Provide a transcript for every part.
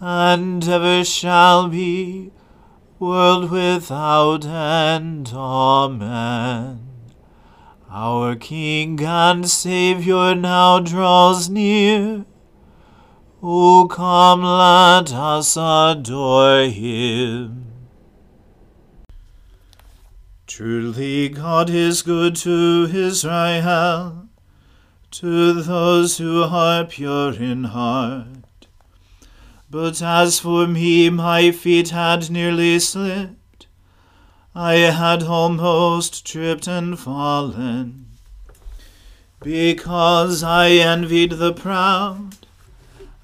and ever shall be, world without end. Amen. Our King and Saviour now draws near. O come, let us adore him. Truly God is good to Israel, to those who are pure in heart. But as for me, my feet had nearly slipped. I had almost tripped and fallen. Because I envied the proud,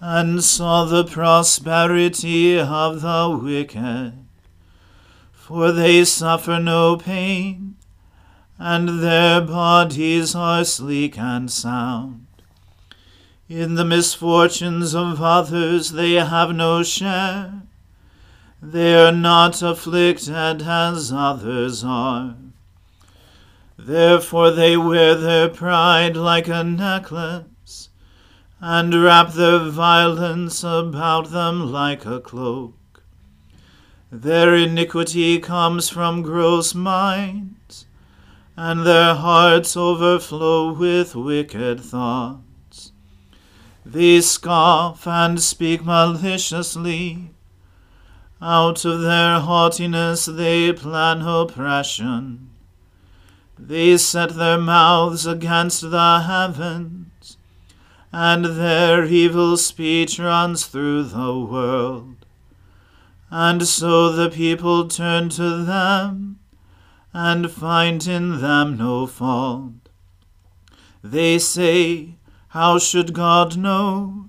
and saw the prosperity of the wicked. For they suffer no pain, and their bodies are sleek and sound. In the misfortunes of others they have no share. They are not afflicted as others are. Therefore they wear their pride like a necklace, and wrap their violence about them like a cloak. Their iniquity comes from gross minds, and their hearts overflow with wicked thoughts. They scoff and speak maliciously. Out of their haughtiness they plan oppression. They set their mouths against the heavens, and their evil speech runs through the world. And so the people turn to them, and find in them no fault. They say, how should God know?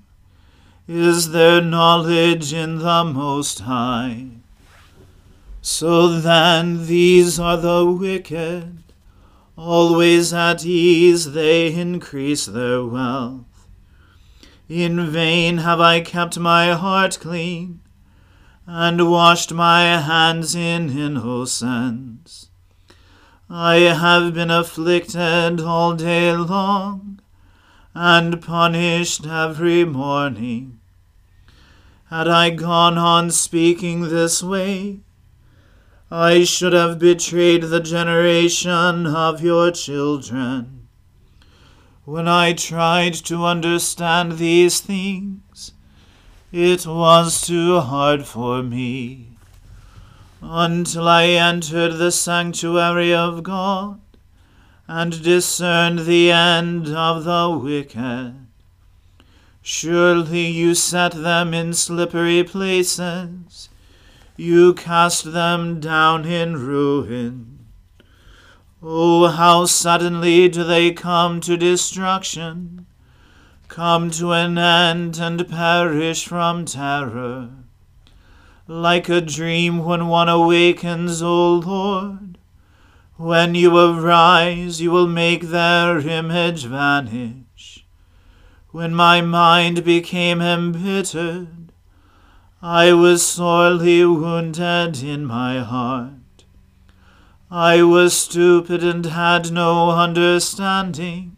Is there knowledge in the Most High? So then these are the wicked, Always at ease they increase their wealth. In vain have I kept my heart clean, and washed my hands in innocence. I have been afflicted all day long, and punished every morning. Had I gone on speaking this way, I should have betrayed the generation of your children. When I tried to understand these things, it was too hard for me. Until I entered the sanctuary of God and discerned the end of the wicked. Surely you set them in slippery places you cast them down in ruin. Oh, how suddenly do they come to destruction, come to an end and perish from terror. Like a dream when one awakens, O Lord, when you arise, you will make their image vanish. When my mind became embittered, I was sorely wounded in my heart. I was stupid and had no understanding.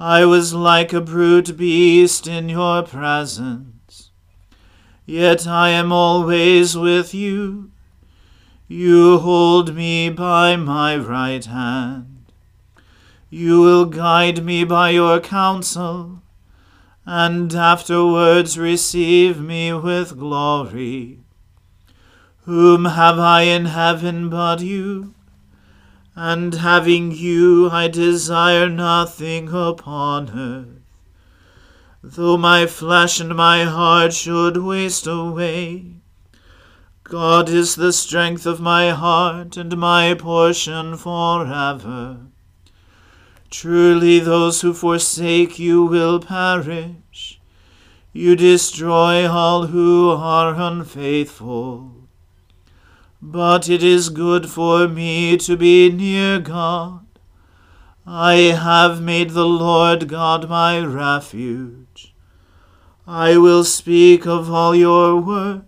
I was like a brute beast in your presence. Yet I am always with you. You hold me by my right hand. You will guide me by your counsel and afterwards receive me with glory. Whom have I in heaven but you? And having you, I desire nothing upon earth. Though my flesh and my heart should waste away, God is the strength of my heart and my portion forever. Truly, those who forsake you will perish. You destroy all who are unfaithful. But it is good for me to be near God. I have made the Lord God my refuge. I will speak of all your works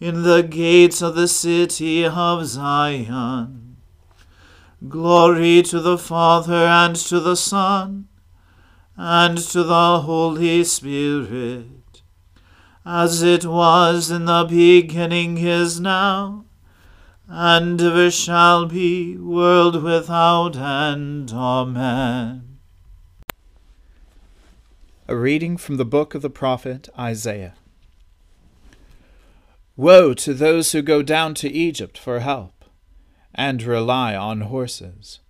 in the gates of the city of Zion. Glory to the Father and to the Son and to the Holy Spirit, as it was in the beginning is now, and ever shall be, world without end. Amen. A reading from the book of the prophet Isaiah. Woe to those who go down to Egypt for help and rely on horses,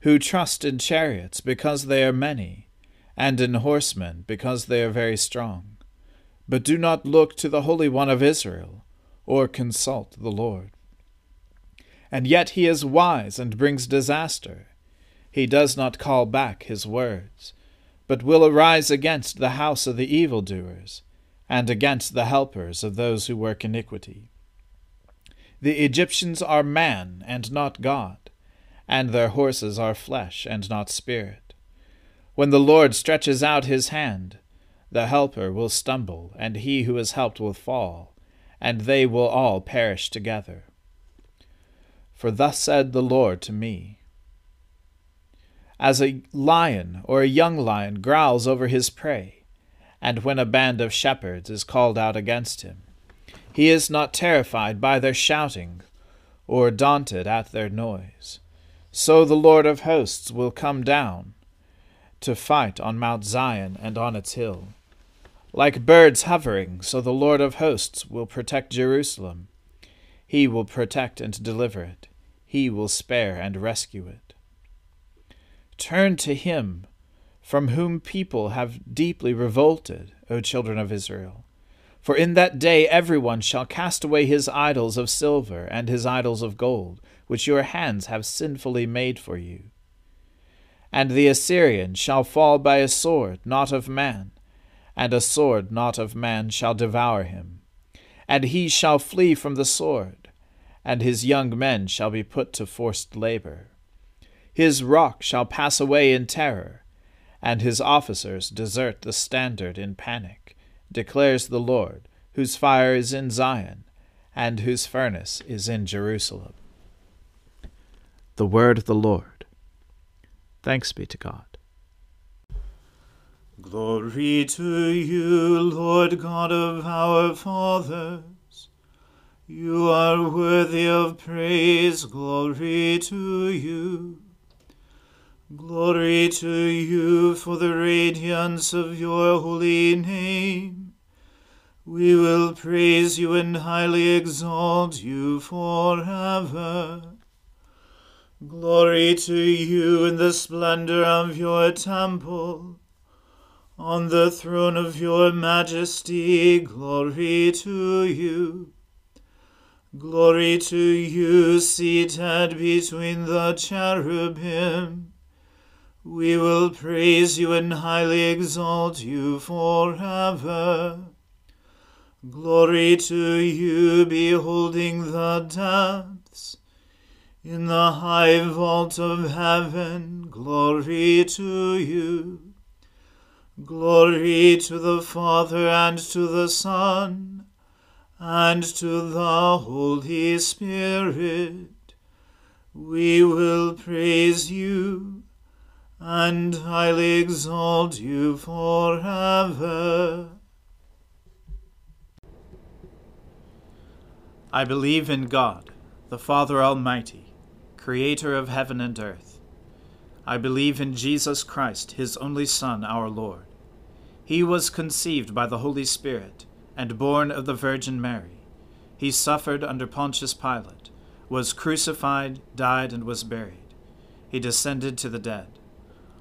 who trust in chariots because they are many, and in horsemen because they are very strong, but do not look to the Holy One of Israel, or consult the Lord. And yet he is wise and brings disaster. He does not call back his words, but will arise against the house of the evildoers, and against the helpers of those who work iniquity. The Egyptians are man and not God, and their horses are flesh and not spirit. When the Lord stretches out his hand, the helper will stumble, and he who is helped will fall, and they will all perish together. For thus said the Lord to me As a lion or a young lion growls over his prey, and when a band of shepherds is called out against him, he is not terrified by their shouting, or daunted at their noise. So the Lord of hosts will come down to fight on Mount Zion and on its hill. Like birds hovering, so the Lord of hosts will protect Jerusalem. He will protect and deliver it. He will spare and rescue it. Turn to him from whom people have deeply revolted, O children of Israel. For in that day everyone shall cast away his idols of silver and his idols of gold, which your hands have sinfully made for you. And the Assyrian shall fall by a sword not of man, and a sword not of man shall devour him. And he shall flee from the sword, and his young men shall be put to forced labor. His rock shall pass away in terror, and his officers desert the standard in panic, declares the Lord, whose fire is in Zion, and whose furnace is in Jerusalem. The word of the Lord. Thanks be to God. Glory to you, Lord God of our fathers. You are worthy of praise. Glory to you. Glory to you for the radiance of your holy name. We will praise you and highly exalt you forever. Glory to you in the splendor of your temple. On the throne of your majesty, glory to you. Glory to you seated between the cherubim. We will praise you and highly exalt you forever. Glory to you, beholding the depths. In the high vault of heaven, glory to you. Glory to the Father and to the Son and to the Holy Spirit. We will praise you and highly exalt you forever. I believe in God, the Father Almighty, creator of heaven and earth. I believe in Jesus Christ, his only Son, our Lord. He was conceived by the Holy Spirit and born of the Virgin Mary. He suffered under Pontius Pilate, was crucified, died, and was buried. He descended to the dead.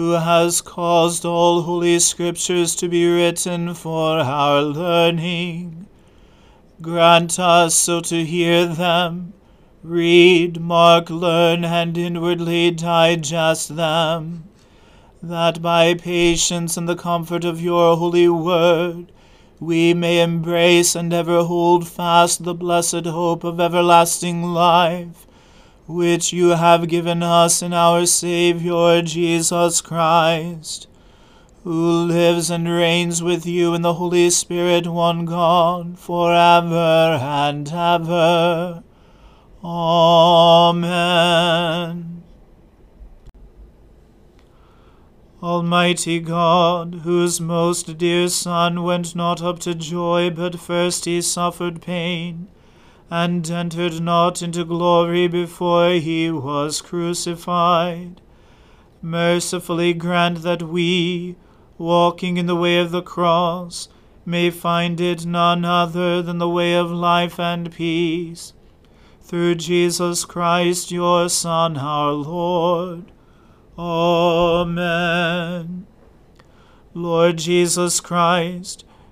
who has caused all holy scriptures to be written for our learning. Grant us so to hear them, read, mark, learn, and inwardly digest them, that by patience and the comfort of your holy word we may embrace and ever hold fast the blessed hope of everlasting life which you have given us in our Saviour Jesus Christ, who lives and reigns with you in the Holy Spirit, one God, for ever and ever. Amen. Almighty God, whose most dear Son went not up to joy, but first he suffered pain, and entered not into glory before he was crucified, mercifully grant that we, walking in the way of the cross, may find it none other than the way of life and peace. Through Jesus Christ, your Son, our Lord. Amen. Lord Jesus Christ,